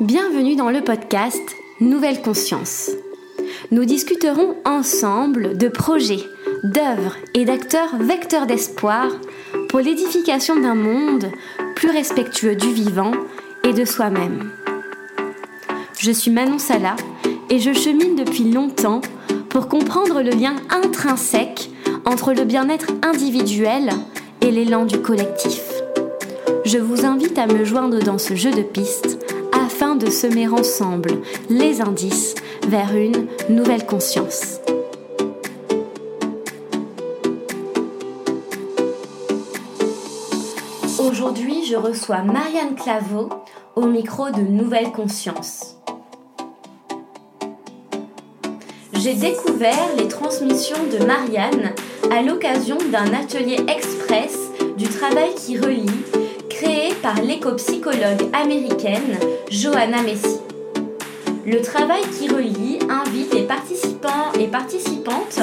Bienvenue dans le podcast Nouvelle Conscience. Nous discuterons ensemble de projets, d'œuvres et d'acteurs vecteurs d'espoir pour l'édification d'un monde plus respectueux du vivant et de soi-même. Je suis Manon Sala et je chemine depuis longtemps pour comprendre le lien intrinsèque entre le bien-être individuel et l'élan du collectif. Je vous invite à me joindre dans ce jeu de pistes de semer ensemble les indices vers une nouvelle conscience. Aujourd'hui, je reçois Marianne Claveau au micro de Nouvelle Conscience. J'ai découvert les transmissions de Marianne à l'occasion d'un atelier express du travail qui relie par l'éco-psychologue américaine Johanna Messi. Le travail qui relie invite les participants et participantes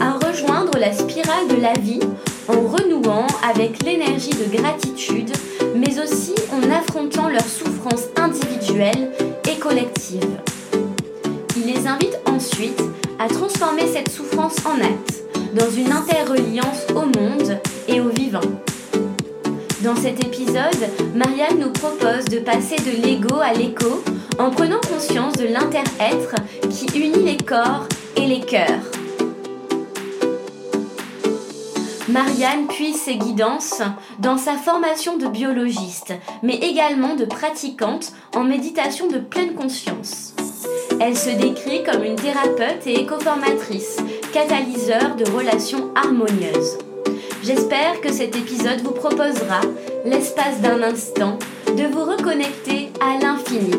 à rejoindre la spirale de la vie en renouant avec l'énergie de gratitude, mais aussi en affrontant leurs souffrances individuelles et collectives. Il les invite ensuite à transformer cette souffrance en acte, dans une interreliance au monde et au vivant. Dans cet épisode, Marianne nous propose de passer de l'ego à l'écho en prenant conscience de l'inter-être qui unit les corps et les cœurs. Marianne puise ses guidances dans sa formation de biologiste, mais également de pratiquante en méditation de pleine conscience. Elle se décrit comme une thérapeute et éco-formatrice, catalyseur de relations harmonieuses. J'espère que cet épisode vous proposera, l'espace d'un instant, de vous reconnecter à l'infini,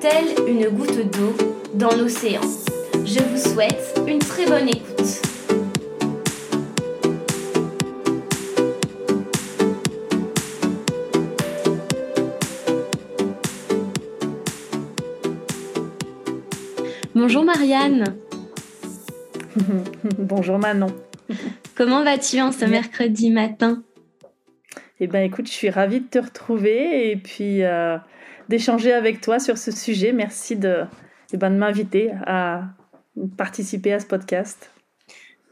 telle une goutte d'eau dans l'océan. Je vous souhaite une très bonne écoute. Bonjour Marianne. Bonjour Manon. Comment vas-tu en ce mercredi matin? Eh bien écoute, je suis ravie de te retrouver et puis euh, d'échanger avec toi sur ce sujet. Merci de, eh ben, de m'inviter à participer à ce podcast.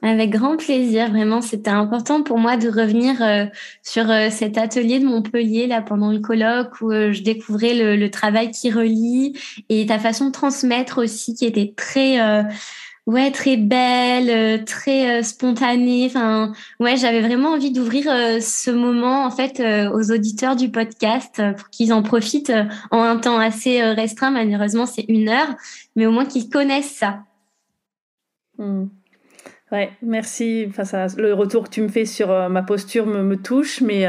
Avec grand plaisir, vraiment, c'était important pour moi de revenir euh, sur euh, cet atelier de Montpellier là pendant le colloque où je découvrais le, le, travail qui relie et ta façon de transmettre aussi qui était très ouais très belle, euh, très euh, spontanée. Enfin, ouais, j'avais vraiment envie d'ouvrir euh, ce moment en fait aux auditeurs du podcast pour qu'ils en profitent en un temps assez restreint. Malheureusement, c'est une heure, mais au moins qu'ils connaissent ça. Hmm. Ouais, merci. Enfin, le retour que tu me fais sur ma posture me, touche, mais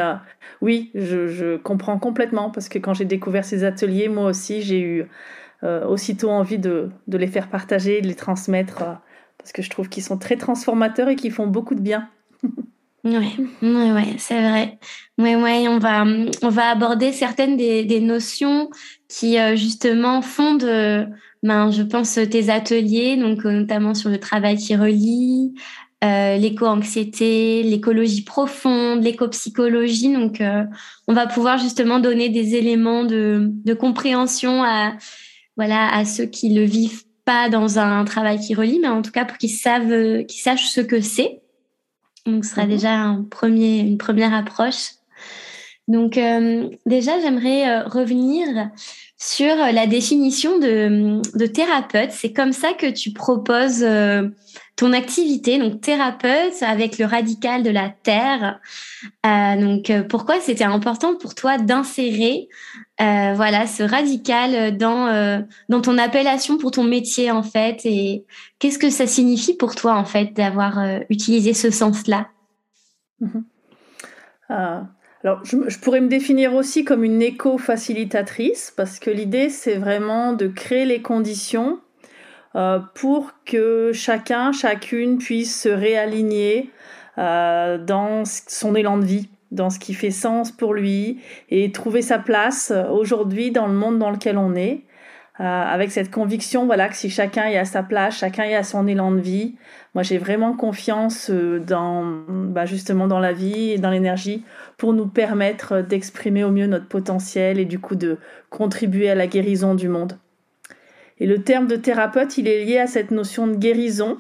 oui, je, comprends complètement parce que quand j'ai découvert ces ateliers, moi aussi, j'ai eu aussitôt envie de, de, les faire partager, de les transmettre, euh, parce que je trouve qu'ils sont très transformateurs et qu'ils font beaucoup de bien. Oui, ouais, ouais, c'est vrai. Ouais, ouais, on va, on va aborder certaines des, notions qui euh, justement fondent, ben, je pense, tes ateliers, donc notamment sur le travail qui relie, euh, l'éco-anxiété, l'écologie profonde, l'éco-psychologie. Donc, on va pouvoir justement donner des éléments de, de compréhension à voilà, à ceux qui le vivent pas dans un travail qui relie, mais en tout cas pour qu'ils savent, qu'ils sachent ce que c'est. Donc, ce sera mhm. déjà un premier, une première approche. Donc, euh, déjà, j'aimerais euh, revenir sur la définition de, thérapeute. C'est comme ça que tu proposes euh, ton activité, donc thérapeute avec le radical de la terre. donc, pourquoi c'était important pour toi d'insérer euh, voilà, ce radical dans, euh, dans ton appellation pour ton métier, en fait? Et qu'est-ce que ça signifie pour toi, en fait, d'avoir euh, utilisé ce sens-là? Mhm. Alors, je, pourrais me définir aussi comme une éco-facilitatrice, parce que l'idée, c'est vraiment de créer les conditions pour que chacun, chacune puisse se réaligner dans son élan de vie dans ce qui fait sens pour lui et trouver sa place euh, aujourd'hui dans le monde dans lequel on est. Euh, avec cette conviction voilà que si chacun est à sa place, chacun est à son élan de vie, Moi, j'ai vraiment confiance dans, bah, justement, dans la vie et dans l'énergie pour nous permettre d'exprimer au mieux notre potentiel et du coup de contribuer à la guérison du monde. Et le terme de thérapeute, il est lié à cette notion de guérison.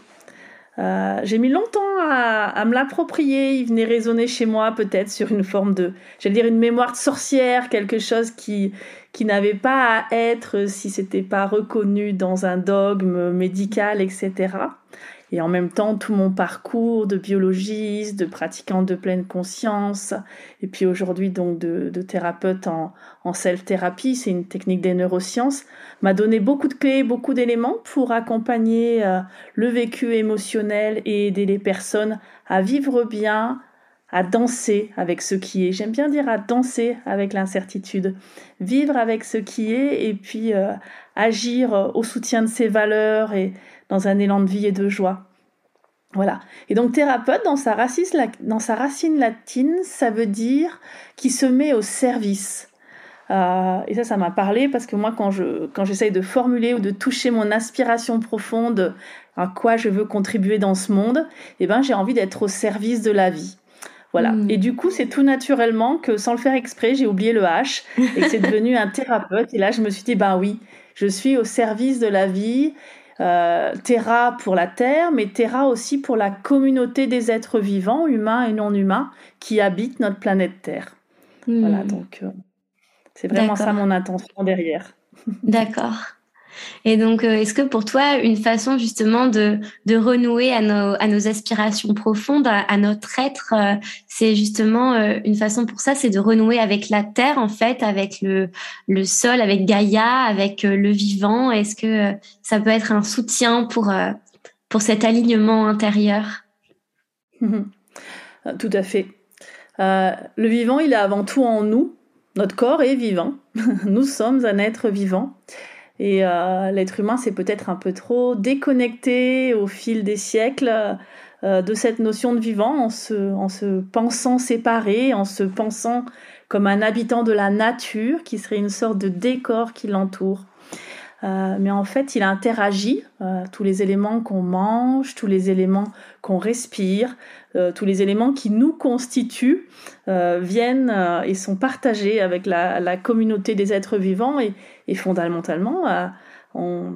Euh, j'ai mis longtemps à, me l'approprier. Il venait résonner chez moi peut-être sur une forme de, j'allais dire une mémoire de sorcière, quelque chose qui qui n'avait pas à être si c'était pas reconnu dans un dogme médical, etc et en même temps tout mon parcours de biologiste, de pratiquante de pleine conscience, et puis aujourd'hui donc de, thérapeute en, self-thérapie, c'est une technique des neurosciences, m'a donné beaucoup de clés, beaucoup d'éléments pour accompagner euh, le vécu émotionnel et aider les personnes à vivre bien, à danser avec ce qui est. J'aime bien dire à danser avec l'incertitude, vivre avec ce qui est et puis euh, agir euh, au soutien de ses valeurs et dans un élan de vie et de joie. Voilà. Et donc thérapeute, dans sa, racine, latine, ça veut dire qui se met au service. Euh, et ça, ça m'a parlé parce que moi, quand je quand j'essaye de formuler ou de toucher mon aspiration profonde, à quoi je veux contribuer dans ce monde, eh ben, j'ai envie d'être au service de la vie. Voilà. Hmm. Et du coup, c'est tout naturellement que, sans le faire exprès, j'ai oublié le H et c'est devenu un thérapeute. Et là, je me suis dit, ben oui, je suis au service de la vie euh, Terra pour la Terre, mais Terra aussi pour la communauté des êtres vivants, humains et non humains, qui habitent notre planète Terre. Voilà, hmm. donc euh, c'est vraiment ça mon intention derrière. D'accord. Et donc, euh, est-ce que pour toi, une façon justement de, de renouer à nos, à nos aspirations profondes, à, notre être, euh, c'est justement euh, une façon pour ça, c'est de renouer avec la terre, en fait, avec le, le sol, avec Gaïa, avec le vivant? Est-ce que ça peut être un soutien pour, pour cet alignement intérieur? Tout à fait. le vivant, il est avant tout en nous. Notre corps est vivant. nous sommes un être vivant. Et euh, l'être humain s'est peut-être un peu trop déconnecté au fil des siècles euh, de cette notion de vivant en se, en se pensant séparé, en se pensant comme un habitant de la nature qui serait une sorte de décor qui l'entoure. Euh, mais en fait, il interagit. Tous les éléments qu'on mange, tous les éléments qu'on respire, tous les éléments qui nous constituent viennent et sont partagés avec la, la, communauté des êtres vivants et, et fondamentalement, on,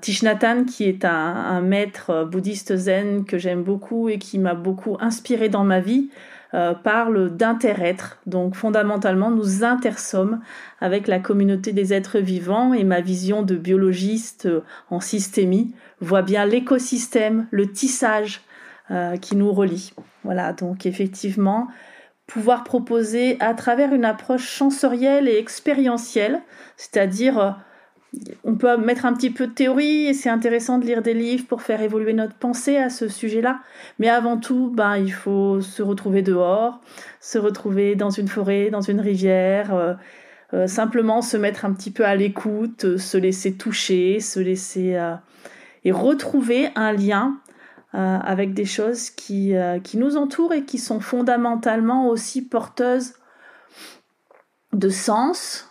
Thich qui est un, maître bouddhiste zen que j'aime beaucoup et qui m'a beaucoup inspiré dans ma vie, euh, parle d'inter-être. Donc fondamentalement, nous intersommes avec la communauté des êtres vivants et ma vision de biologiste euh, en systémie voit bien l'écosystème, le tissage euh, qui nous relie. Voilà, donc effectivement, pouvoir proposer à travers une approche sensorielle et expérientielle, c'est-à-dire on peut mettre un petit peu de théorie et c'est intéressant de lire des livres pour faire évoluer notre pensée à ce sujet-là. Mais avant tout, ben, il faut se retrouver dehors, se retrouver dans une forêt, dans une rivière, euh, euh, simplement se mettre un petit peu à l'écoute, euh, se laisser toucher, se laisser et retrouver un lien avec des choses qui, qui nous entourent et qui sont fondamentalement aussi porteuses de sens,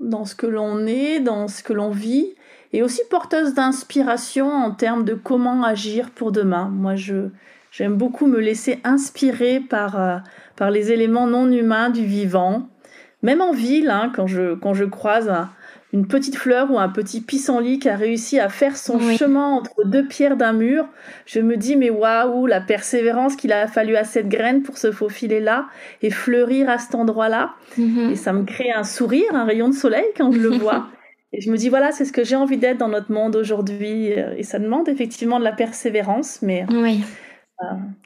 dans ce que l'on est, dans ce que l'on vit, et aussi porteuse d'inspiration en termes de comment agir pour demain. Moi, je, j'aime beaucoup me laisser inspirer par, euh, par les éléments non humains du vivant. Même en ville, hein, quand, je, quand je croise une petite fleur ou un petit pissenlit qui a réussi à faire son chemin entre deux pierres d'un mur, je me dis mais waouh, la persévérance qu'il a fallu à cette graine pour se faufiler là et fleurir à cet endroit-là. Mhm. Et ça me crée un sourire, un rayon de soleil quand je le vois. et je me dis voilà, c'est ce que j'ai envie d'être dans notre monde aujourd'hui. Et ça demande effectivement de la persévérance, mais oui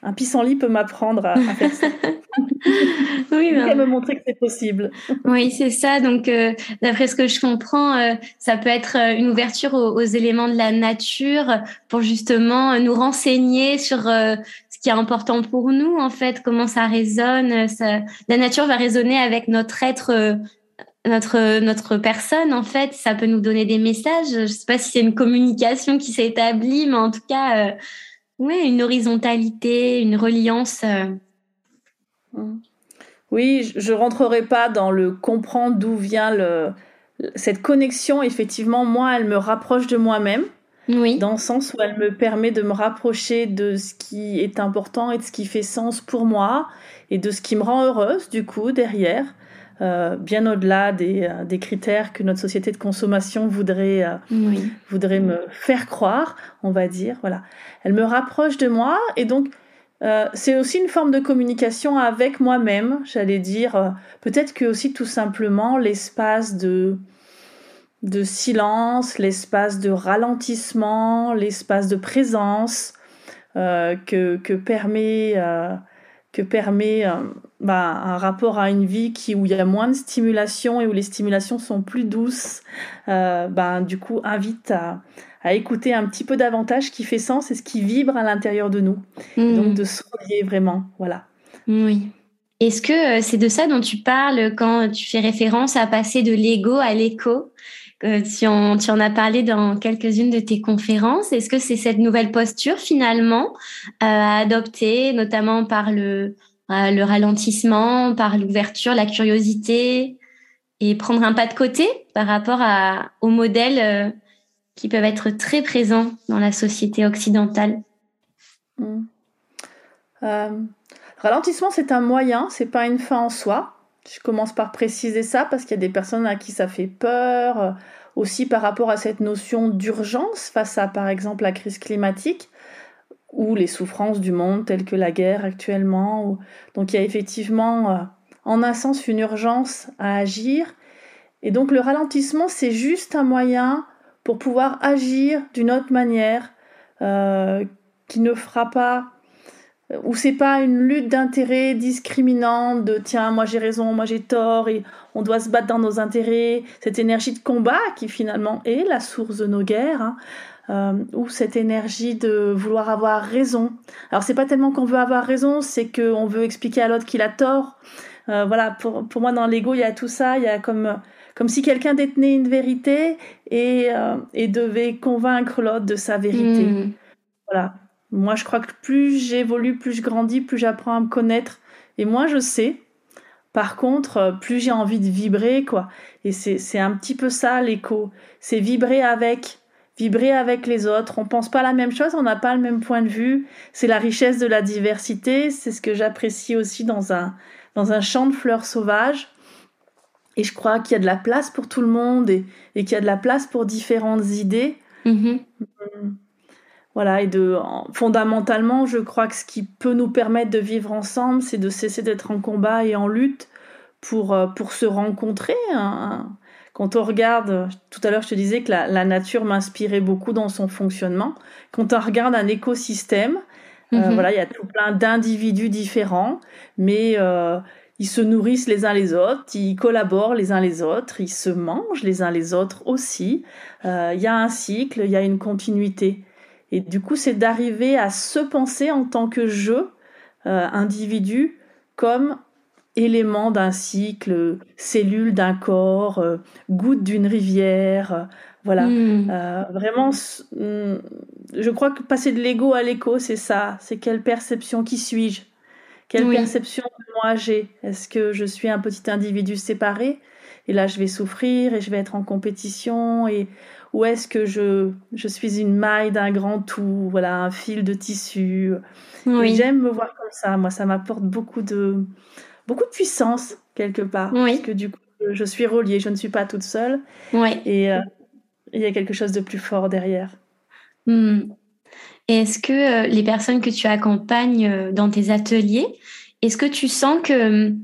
un pissenlit peut m'apprendre à, faire ça. oui, ben... me montrer que c'est possible. oui, c'est ça. Donc, euh, d'après ce que je comprends, euh, ça peut être euh, une ouverture aux, éléments de la nature pour justement nous renseigner sur ce qui est important pour nous, en fait, comment ça résonne. Ça... La nature va résonner avec notre être notre notre personne en fait ça peut nous donner des messages je sais pas si c'est une communication qui s'est établie mais en tout cas oui, une horizontalité, une reliance. Euh. Oui, je ne rentrerai pas dans le comprendre d'où vient le, cette connexion. Effectivement, moi, elle me rapproche de moi-même. Oui. Dans le sens où elle me permet de me rapprocher de ce qui est important et de ce qui fait sens pour moi et de ce qui me rend heureuse, du coup, derrière. Euh, bien au-delà des, euh, des, critères que notre société de consommation voudrait, euh, voudrait me faire croire, on va dire. Voilà. Elle me rapproche de moi et donc c'est aussi une forme de communication avec moi-même, j'allais dire. Peut-être que aussi tout simplement l'espace de, de silence, l'espace de ralentissement, l'espace de présence que, que permet que permet bah, un rapport à une vie qui, où il y a moins de stimulation et où les stimulations sont plus douces, euh, bah, du coup, invite à, à, écouter un petit peu davantage ce qui fait sens et ce qui vibre à l'intérieur de nous. Mmh. Donc, de se relier vraiment. Voilà. Oui. Est-ce que euh, c'est de ça dont tu parles quand tu fais référence à passer de l'ego à l'écho? Tu, en, tu en as parlé dans quelques-unes de tes conférences. Est-ce que c'est cette nouvelle posture finalement euh, à adopter, notamment par le, euh, le ralentissement, par l'ouverture, la curiosité, et prendre un pas de côté par rapport aux modèles euh, qui peuvent être très présents dans la société occidentale mmh. Ralentissement, c'est un moyen, c'est pas une fin en soi. Je commence par préciser ça parce qu'il y a des personnes à qui ça fait peur, aussi par rapport à cette notion d'urgence face à, par exemple, la crise climatique ou les souffrances du monde telles que la guerre actuellement. Donc il y a effectivement, euh, en un sens, une urgence à agir. Et donc le ralentissement, c'est juste un moyen pour pouvoir agir d'une autre manière euh, qui ne fera pas où c'est pas une lutte d'intérêts discriminante de tiens moi j'ai raison moi j'ai tort et on doit se battre dans nos intérêts cette énergie de combat qui finalement est la source de nos guerres hein, euh, ou cette énergie de vouloir avoir raison alors c'est pas tellement qu'on veut avoir raison c'est qu'on veut expliquer à l'autre qu'il a tort euh, voilà pour, pour moi dans l'ego il y a tout ça il y a comme comme si quelqu'un détenait une vérité et, euh, et devait convaincre l'autre de sa vérité mmh. voilà moi, je crois que plus j'évolue, plus je grandis, plus j'apprends à me connaître. Et moi, je sais. Par contre, plus j'ai envie de vibrer, quoi. Et c'est un petit peu ça, l'écho. C'est vibrer avec, vibrer avec les autres. On pense pas la même chose, on n'a pas le même point de vue. C'est la richesse de la diversité. C'est ce que j'apprécie aussi dans un, dans un champ de fleurs sauvages. Et je crois qu'il y a de la place pour tout le monde et, et qu'il y a de la place pour différentes idées. Mm-hmm. Mm. Voilà, et de fondamentalement, je crois que ce qui peut nous permettre de vivre ensemble, c'est de cesser d'être en combat et en lutte pour, euh, pour se rencontrer. Hein. Quand on regarde, tout à l'heure je te disais que la, nature m'inspirait beaucoup dans son fonctionnement. Quand on regarde un écosystème, euh, mhm. voilà, il y a tout plein d'individus différents, mais euh, ils se nourrissent les uns les autres, ils collaborent les uns les autres, ils se mangent les uns les autres aussi. Il y a un cycle, il y a une continuité. Et du coup, c'est d'arriver à se penser en tant que je, euh, individu, comme élément d'un cycle, cellule d'un corps, euh, goutte d'une rivière. Euh, voilà. Hmm. vraiment, hmm, je crois que passer de l'ego à l'écho, c'est ça. C'est quelle perception, qui suis-je? Quelle perception de moi j'ai? Est-ce que je suis un petit individu séparé? Et là je vais souffrir et je vais être en compétition et ou est-ce que je, je suis une maille d'un grand tout, voilà, un fil de tissu? J'aime me voir comme ça. Moi, ça m'apporte beaucoup de, beaucoup de puissance quelque part. Parce que du coup, je suis reliée, je ne suis pas toute seule. Et euh, il y a quelque chose de plus fort derrière. Hmm. Est-ce que euh, les personnes que tu accompagnes euh, dans tes ateliers, est-ce que tu sens que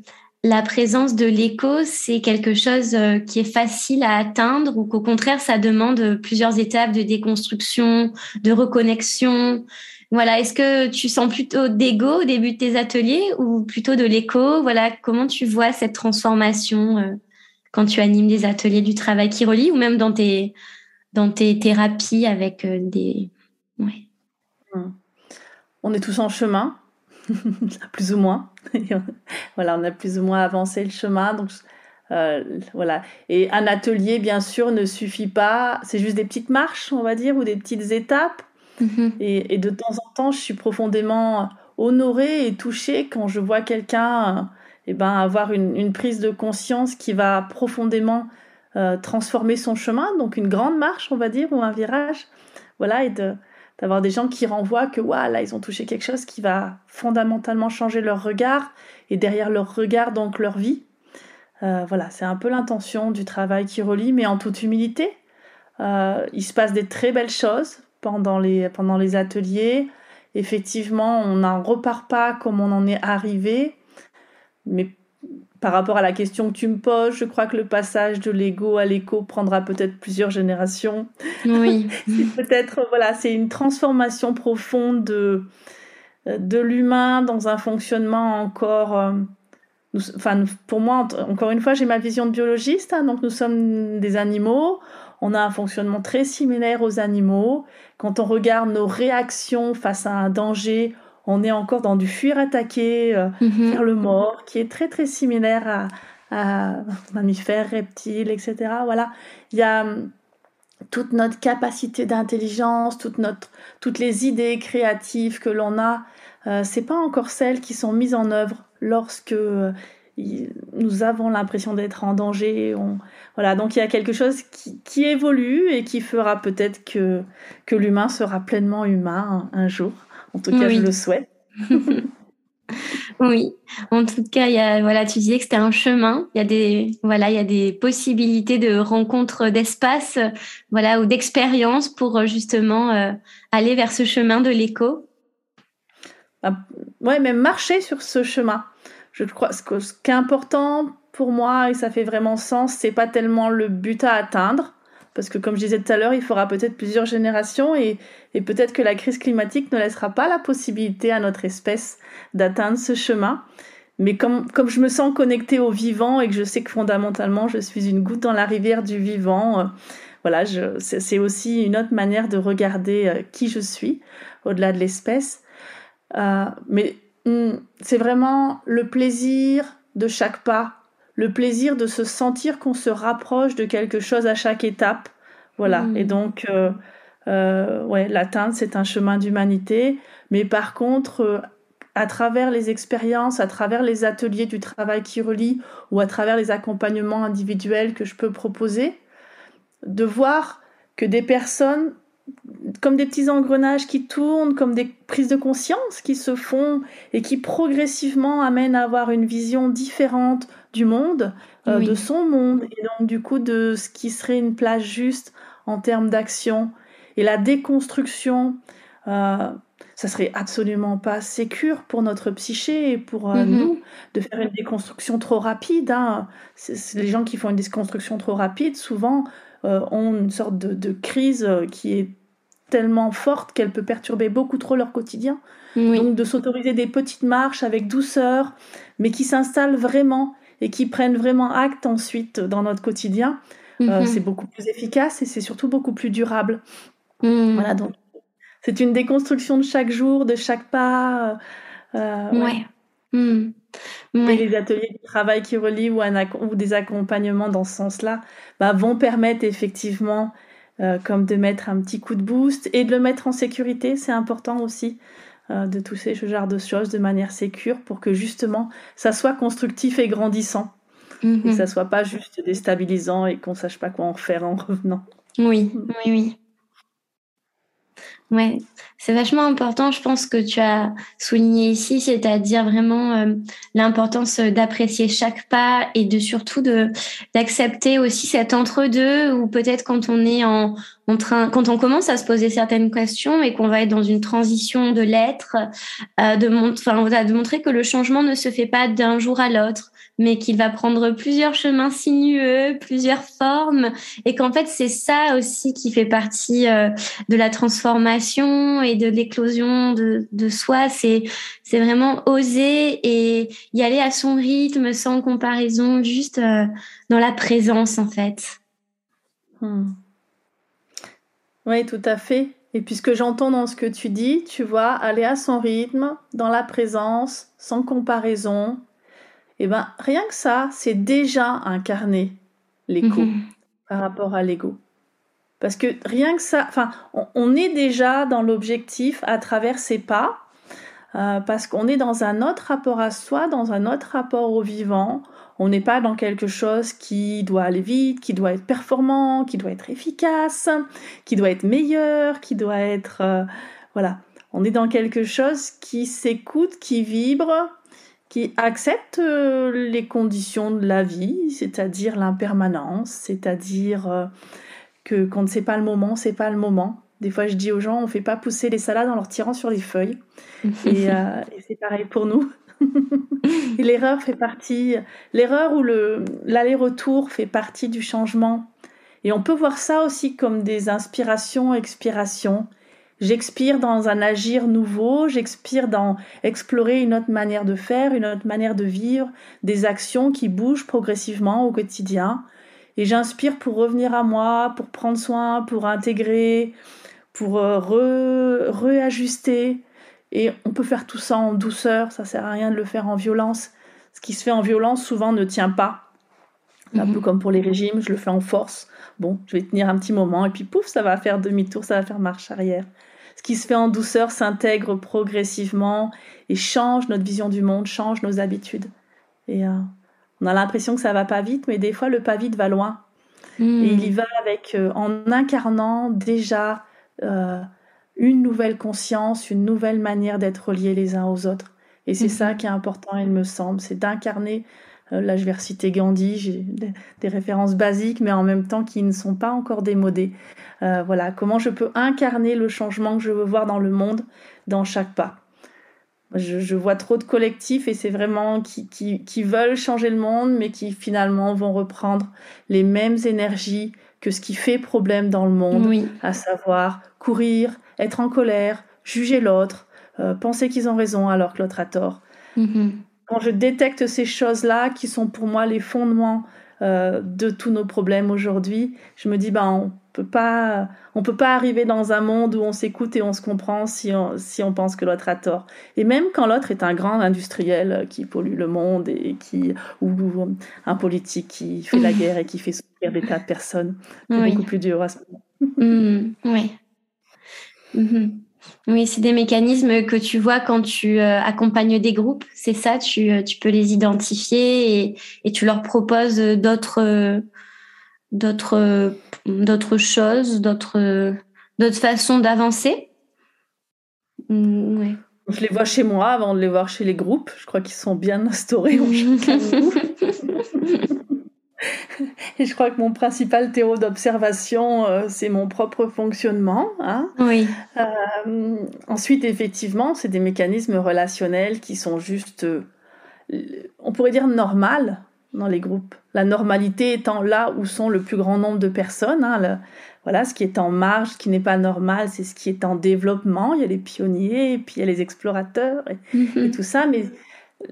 la présence de l'écho, c'est quelque chose qui est facile à atteindre ou qu'au contraire, ça demande plusieurs étapes de déconstruction, de reconnexion? Voilà, est-ce que tu sens plutôt d'ego au début de tes ateliers ou plutôt de l'écho? Voilà, comment tu vois cette transformation euh, quand tu animes des ateliers du travail qui relie ou même dans tes thérapies avec euh, des ouais. On est tous en chemin, plus ou moins. voilà, on a plus ou moins avancé le chemin. Donc, euh, voilà. Et un atelier, bien sûr, ne suffit pas. C'est juste des petites marches, on va dire, ou des petites étapes? Mm-hmm. Et, de temps en temps, je suis profondément honorée et touchée quand je vois quelqu'un eh ben, avoir une, prise de conscience qui va profondément euh, transformer son chemin. Donc, une grande marche, on va dire, ou un virage. voilà, et d'avoir des gens qui renvoient que voilà, là, ils ont touché quelque chose qui va fondamentalement changer leur regard et derrière leur regard, donc leur vie. Euh, voilà, c'est un peu l'intention du travail qui relie, mais en toute humilité. Euh, il se passe des très belles choses pendant les, pendant les ateliers. Effectivement, on n'en repart pas comme on en est arrivé, mais par rapport à la question que tu me poses, je crois que le passage de l'ego à l'écho prendra peut-être plusieurs générations. Oui. peut-être, voilà, c'est une transformation profonde de, de l'humain dans un fonctionnement encore. Euh, enfin, pour moi, encore une fois, j'ai ma vision de biologiste, hein, donc nous sommes des animaux. On a un fonctionnement très similaire aux animaux. Quand on regarde nos réactions face à un danger, on est encore dans du fuir attaquer, euh, mhm. faire le mort, qui est très très similaire à, mammifères, reptiles, etc. Voilà, il y a hum, toute notre capacité d'intelligence, toute notre, toutes les idées créatives que l'on a, euh, c'est pas encore celles qui sont mises en œuvre lorsque euh, nous avons l'impression d'être en danger. Voilà, donc il y a quelque chose qui, évolue et qui fera peut-être que, que l'humain sera pleinement humain un jour. En tout cas, je le souhaite. oui, en tout cas, il y a, voilà, tu disais que c'était un chemin. Il y a des, voilà, il y a des possibilités de rencontres d'espace, voilà, ou d'expérience pour euh, justement euh, aller vers ce chemin de l'écho. Ah, ouais, même marcher sur ce chemin. Je crois ce, ce qui est important pour moi et ça fait vraiment sens, c'est pas tellement le but à atteindre, parce que comme je disais tout à l'heure, il faudra peut-être plusieurs générations et, peut-être que la crise climatique ne laissera pas la possibilité à notre espèce d'atteindre ce chemin. Mais comme, je me sens connectée au vivant et que je sais que fondamentalement je suis une goutte dans la rivière du vivant, euh, voilà, c'est aussi une autre manière de regarder euh, qui je suis au-delà de l'espèce. Euh, mais c'est vraiment le plaisir de chaque pas le plaisir de se sentir qu'on se rapproche de quelque chose à chaque étape. Voilà. Mm. Et donc, euh, euh, ouais, l'atteinte, c'est un chemin d'humanité. Mais par contre, euh, à travers les expériences, à travers les ateliers du travail qui relie ou à travers les accompagnements individuels que je peux proposer, de voir que des personnes comme des petits engrenages qui tournent, comme des prises de conscience qui se font et qui progressivement amènent à avoir une vision différente du monde, euh, de son monde, et donc du coup de ce qui serait une place juste en termes d'action. Et la déconstruction, euh, ça serait absolument pas sécure pour notre psyché et pour euh, mm-hmm. nous de faire une déconstruction trop rapide. Hein. les gens qui font une déconstruction trop rapide, souvent, ont une sorte de, crise qui est tellement forte qu'elle peut perturber beaucoup trop leur quotidien. Donc de s'autoriser des petites marches avec douceur, mais qui s'installent vraiment et qui prennent vraiment acte ensuite dans notre quotidien, euh, mhm. c'est beaucoup plus efficace et c'est surtout beaucoup plus durable. Mhm. Voilà, donc c'est une déconstruction de chaque jour, de chaque pas. Euh, euh ouais. Mhm. Et les ateliers de travail qui relient ou, ou des accompagnements dans ce sens-là bah, vont permettre effectivement euh, comme de mettre un petit coup de boost et de le mettre en sécurité, c'est important aussi. Euh, de toucher ce genre de choses de manière sécure pour que justement ça soit constructif et grandissant. Et que mhm. ça soit pas juste déstabilisant et qu'on sache pas quoi en faire en revenant. Oui, oui, oui. Ouais, c'est vachement important, je pense que tu as souligné ici, c'est-à-dire vraiment euh, l'importance d'apprécier chaque pas et de surtout d'accepter aussi cet entre-deux ou peut-être quand on est en, en train, quand on commence à se poser certaines questions et qu'on va être dans une transition de l'être, euh, de, enfin, de montrer que le changement ne se fait pas d'un jour à l'autre, mais qu'il va prendre plusieurs chemins sinueux, plusieurs formes, et qu'en fait c'est ça aussi qui fait partie euh, de la transformation et de l'éclosion de, de soi. C'est c'est vraiment oser et y aller à son rythme, sans comparaison, juste euh, dans la présence en fait. Hmm. Oui, tout à fait. Et puis ce que j'entends dans ce que tu dis, tu vois, aller à son rythme, dans la présence, sans comparaison, eh ben rien que ça, c'est déjà incarner l'écho mhm. par rapport à l'ego. Parce que rien que ça, enfin, on, est déjà dans l'objectif à travers ces pas euh, parce qu'on est dans un autre rapport à soi, dans un autre rapport au vivant. On n'est pas dans quelque chose qui doit aller vite, qui doit être performant, qui doit être efficace, qui doit être meilleur, qui doit être... Euh, voilà. On est dans quelque chose qui s'écoute, qui vibre, qui accepte euh, les conditions de la vie, c'est-à-dire l'impermanence, c'est-à-dire que quand ne sait pas le moment, c'est pas le moment. Des fois, je dis aux gens, on fait pas pousser les salades en leur tirant sur les feuilles. Euh, et, c'est pareil pour nous. l'erreur fait partie, l'erreur ou le l'aller-retour fait partie du changement. Et on peut voir ça aussi comme des inspirations, expirations. J'expire dans un agir nouveau, j'expire dans explorer une autre manière de faire, une autre manière de vivre, des actions qui bougent progressivement au quotidien. Et j'inspire pour revenir à moi, pour prendre soin, pour intégrer, pour euh, réajuster. Et on peut faire tout ça en douceur, ça sert à rien de le faire en violence. Ce qui se fait en violence souvent ne tient pas. Un peu mhm. comme pour les régimes, je le fais en force. Bon, je vais tenir un petit moment et puis pouf, ça va faire demi-tour, ça va faire marche arrière. Ce qui se fait en douceur s'intègre progressivement et change notre vision du monde, change nos habitudes. Et euh, on a l'impression que ça va pas vite, mais des fois le pas vite va loin. Et il y hmm. va avec euh, en incarnant déjà euh, une nouvelle conscience, une nouvelle manière d'être reliés les uns aux autres. Et c'est ça mhm. qui est important, il me semble, c'est d'incarner. Euh, là, je vais reciter Gandhi, j'ai des, références basiques, mais en même temps qui ne sont pas encore démodées. Euh, voilà, comment je peux incarner le changement que je veux voir dans le monde, dans chaque pas. Je, vois trop de collectifs et c'est vraiment qui, qui, qui, veulent changer le monde, mais qui finalement vont reprendre les mêmes énergies que ce qui fait problème dans le monde, à savoir courir, être en colère, juger l'autre, euh, penser qu'ils ont raison alors que l'autre a tort. Mm-hmm. Quand je détecte ces choses-là, qui sont pour moi les fondements euh, de tous nos problèmes aujourd'hui, je me dis, ben, on peut pas, on peut pas arriver dans un monde où on s'écoute et on se comprend si on, si on pense que l'autre a tort. Et même quand l'autre est un grand industriel qui pollue le monde et qui, ou, un politique qui fait la guerre et qui fait souffrir des tas de personnes, c'est beaucoup plus dur à ce moment. Mm-hmm. oui. Mhm. Oui, c'est des mécanismes que tu vois quand tu euh, accompagnes des groupes. C'est ça, tu, euh, tu, peux les identifier et, et tu leur proposes d'autres d'autres d'autres choses, d'autres d'autres façons d'avancer. Mm, Je les vois chez moi avant de les voir chez les groupes. Je crois qu'ils sont bien instaurés en chacun Et je crois que mon principal théo d'observation, euh, c'est mon propre fonctionnement. Hein. Oui. Euh, ensuite, effectivement, c'est des mécanismes relationnels qui sont juste, euh, on pourrait dire, normal dans les groupes. La normalité étant là où sont le plus grand nombre de personnes. Hein, voilà, ce qui est en marge, ce qui n'est pas normal, c'est ce qui est en développement. Il y a les pionniers, et puis il y a les explorateurs et, mm-hmm. et tout ça. Mais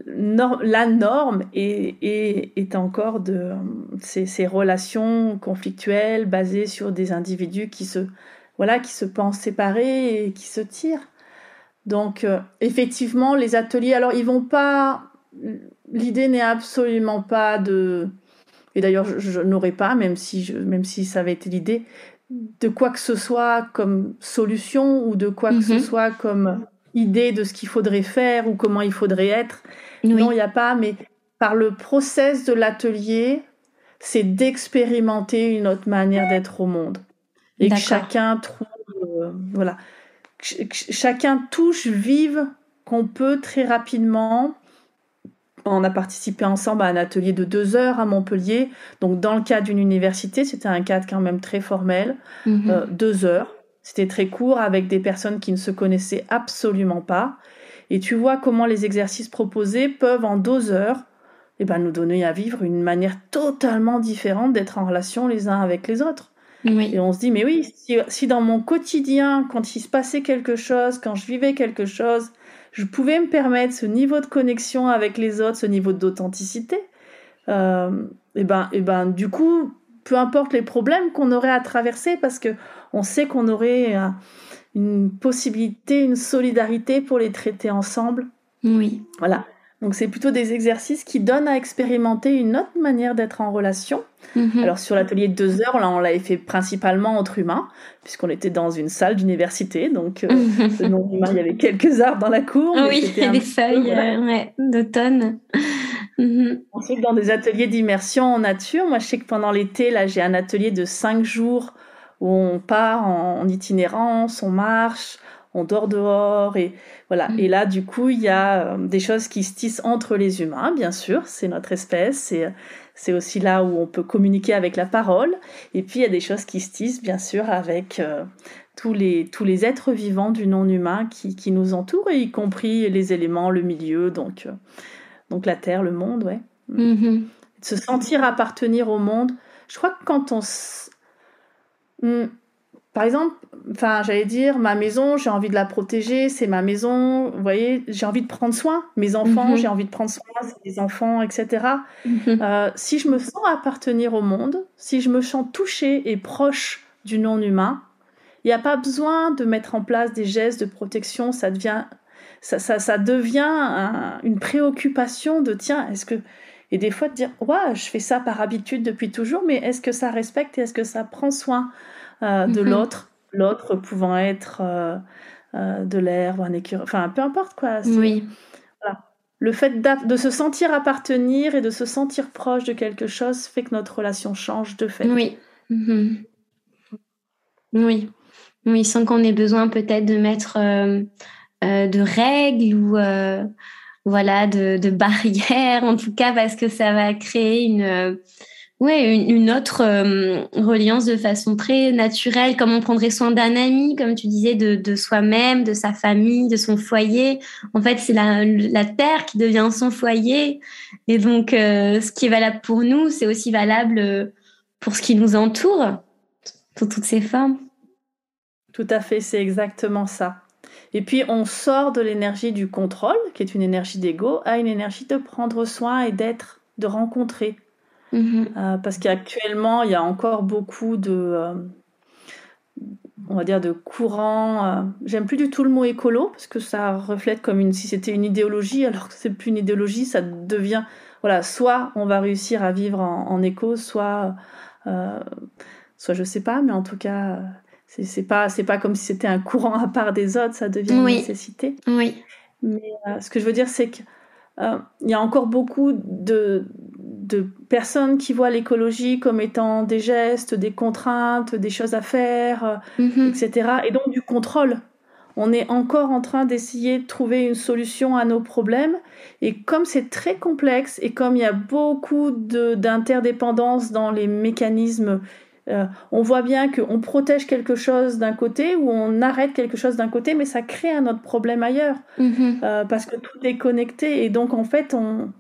la norme est, encore de ces, relations conflictuelles basées sur des individus qui se, voilà, qui se pensent séparés et qui se tirent. Donc, euh, effectivement, les ateliers, alors ils vont pas. L'idée n'est absolument pas de. Et d'ailleurs, je, n'aurais pas, même si, même si ça avait été l'idée, de quoi que ce soit comme solution ou de quoi que ce mhm. soit comme idée de ce qu'il faudrait faire ou comment il faudrait être. Non, il n'y a pas, mais par le process de l'atelier, c'est d'expérimenter une autre manière d'être au monde. Et que chacun trouve, euh, voilà, chacun touche, vive qu'on peut très rapidement. On a participé ensemble à un atelier de deux heures à Montpellier. Donc, dans le cadre d'une université, c'était un cadre quand même très formel. Mhm. Euh, deux heures. C'était très court avec des personnes qui ne se connaissaient absolument pas. Et tu vois comment les exercices proposés peuvent en deux heures eh ben, nous donner à vivre une manière totalement différente d'être en relation les uns avec les autres. Et on se dit, mais oui, si, si, dans mon quotidien, quand il se passait quelque chose, quand je vivais quelque chose, je pouvais me permettre ce niveau de connexion avec les autres, ce niveau d'authenticité, euh, et eh ben, et eh ben, du coup, peu importe les problèmes qu'on aurait à traverser, parce que on sait qu'on aurait une possibilité, une solidarité pour les traiter ensemble. Oui. Voilà. Donc c'est plutôt des exercices qui donnent à expérimenter une autre manière d'être en relation. Mhm. Alors sur l'atelier de deux heures, là on l'avait fait principalement entre humains, puisqu'on était dans une salle d'université, donc euh, nom humain, il y avait quelques arbres dans la cour. Oui, et des feuilles euh, d'automne. Mhm. Ensuite, dans des ateliers d'immersion en nature, moi je sais que pendant l'été, là j'ai un atelier de cinq jours où on part en itinérance, on marche, on dort dehors et voilà. Mm. Et là, du coup, il y a euh, des choses qui se tissent entre les humains, bien sûr, c'est notre espèce, c'est c'est aussi là où on peut communiquer avec la parole. Et puis il y a des choses qui se tissent, bien sûr, avec euh, tous les tous les êtres vivants du non humain qui, qui nous entourent, y compris les éléments, le milieu, donc euh, donc la terre, le monde, ouais. Mm-hmm. Se sentir appartenir au monde. Je crois que quand on hmm, par exemple, enfin, j'allais dire, ma maison, j'ai envie de la protéger, c'est ma maison, vous voyez, j'ai envie de prendre soin. Mes enfants, mhm. j'ai envie de prendre soin, c'est des enfants, etc. Mhm. Euh, si je me sens appartenir au monde, si je me sens touchée et proche du non-humain, il n'y a pas besoin de mettre en place des gestes de protection, ça devient, ça, ça, ça devient une préoccupation de, tiens, est-ce que... Et des fois de dire, ouais, je fais ça par habitude depuis toujours, mais est-ce que ça respecte et est-ce que ça prend soin euh, de mhm. l'autre, l'autre pouvant être euh, euh, de l'air ou un écureuil, enfin peu importe quoi. Oui. Le fait de se sentir appartenir et de se sentir proche de quelque chose fait que notre relation change de fait. Oui. Mhm. Oui. Oui, sans qu'on ait besoin peut-être de mettre de règles ou voilà de, barrières, en tout cas parce que ça va créer une Ouais, une, autre euh, reliance de façon très naturelle, comme on prendrait soin d'un ami, comme tu disais, de, soi-même, de sa famille, de son foyer. En fait, c'est la, terre qui devient son foyer. Et donc, euh, ce qui est valable pour nous, c'est aussi valable euh, pour ce qui nous entoure, sous toutes ses formes. Tout à fait, c'est exactement ça. Et puis, on sort de l'énergie du contrôle, qui est une énergie d'ego, à une énergie de prendre soin et d'être, de rencontrer. Mhm. Euh, parce qu'actuellement, il y a encore beaucoup de, euh, on va dire, de courants. Euh, j'aime plus du tout le mot écolo parce que ça reflète comme une, si c'était une idéologie, alors que c'est plus une idéologie, ça devient, voilà, soit on va réussir à vivre en, éco, soit, soit je sais pas, mais en tout cas, c'est pas, c'est pas comme si c'était un courant à part des autres, ça devient une nécessité. Oui. Mais ce que je veux dire, c'est que il y a encore beaucoup de, de personnes qui voient l'écologie comme étant des gestes, des contraintes, des choses à faire, mhm. etc. Et donc du contrôle. On est encore en train d'essayer de trouver une solution à nos problèmes. Et comme c'est très complexe et comme il y a beaucoup d'interdépendance dans les mécanismes euh, on voit bien qu'on protège quelque chose d'un côté ou on arrête quelque chose d'un côté, mais ça crée un autre problème ailleurs mm-hmm. euh, parce que tout est connecté et donc en fait on,